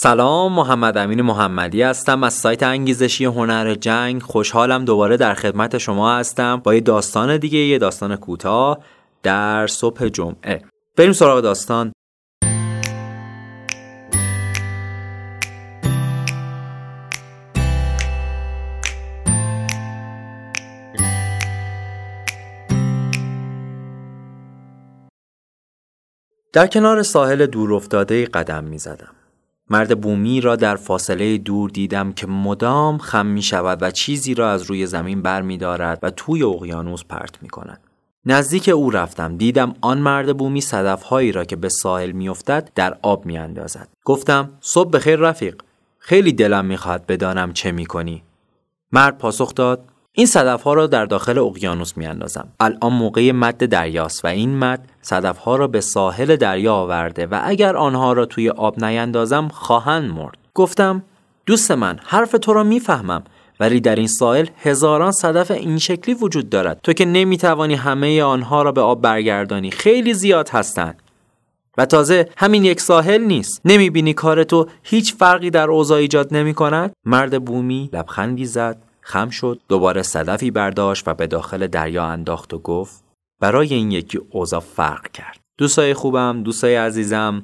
سلام محمد امین محمدی هستم از سایت انگیزشی هنر جنگ. خوشحالم دوباره در خدمت شما هستم با یه داستان دیگه یه داستان کوتاه در صبح جمعه. بریم سراغ داستان. در کنار ساحل دور افتاده قدم می زدم. مرد بومی را در فاصله دور دیدم که مدام خم می شود و چیزی را از روی زمین بر می دارد و توی اقیانوس پرت می کند. نزدیک او رفتم دیدم آن مرد بومی صدفهایی را که به ساحل میافتد در آب می اندازد. گفتم صبح بخیر رفیق خیلی دلم می‌خواهد بدانم چه می کنی. مرد پاسخ داد این صدف ها را در داخل اقیانوس می اندازم. الان موقع مد دریاست و این مد صدف ها را به ساحل دریا آورده و اگر آنها را توی آب نیندازم خواهند مرد. گفتم دوست من حرف تو را می‌فهمم ولی در این ساحل هزاران صدف این شکلی وجود دارد تو که نمی‌توانی همه آنها را به آب برگردانی خیلی زیاد هستند و تازه همین یک ساحل نیست نمی‌بینی کار تو هیچ فرقی در اوضاع ایجاد نمی کند؟ مرد بومی لبخندی زد خم شد دوباره صدفی برداشت و به داخل دریا انداخت و گفت برای این یکی اوضاع فرق کرد. دوستای خوبم دوستای عزیزم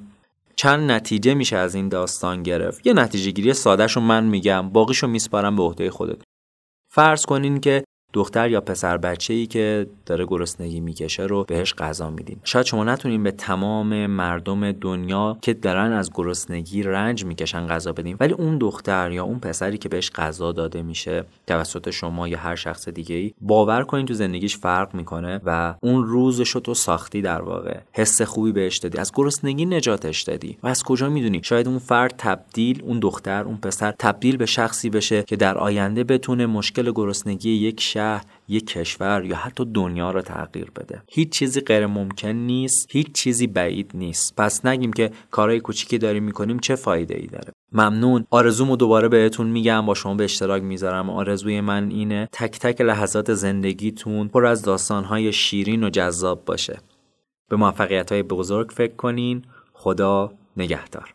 چند نتیجه میشه از این داستان گرفت. یه نتیجه گیری سادهشو من میگم باقیشو میسپارم به عهده خودت. فرض کنین که دختر یا پسر بچه ای که داره گرسنگی می‌کشه رو بهش غذا میدین شاید شما نتونین به تمام مردم دنیا که دارن از گرسنگی رنج می‌کشن غذا بدین ولی اون دختر یا اون پسری که بهش غذا داده میشه توسط شما یا هر شخص دیگه ای باور کنین تو زندگیش فرق می‌کنه و اون روزش رو تو ساختی در واقع. حس خوبی بهش دادی. از گرسنگی نجاتش دادی. و از کجا می‌دونی؟ شاید اون فرد تبدیل اون دختر اون پسر تبدیل به شخصی بشه که در آینده بتونه مشکل گرسنگی یک یک کشور یا حتی دنیا را تغییر بده. هیچ چیزی غیر ممکن نیست هیچ چیزی بعید نیست. پس نگیم که کارهای کوچیکی داریم می‌کنیم چه فایده ای داره؟ ممنون. آرزومو دوباره بهتون میگم با شما به اشتراک می‌ذارم. آرزوی من اینه تک تک لحظات زندگیتون پر از داستانهای شیرین و جذاب باشه. به موفقیت های بزرگ فکر کنین. خدا نگهدار.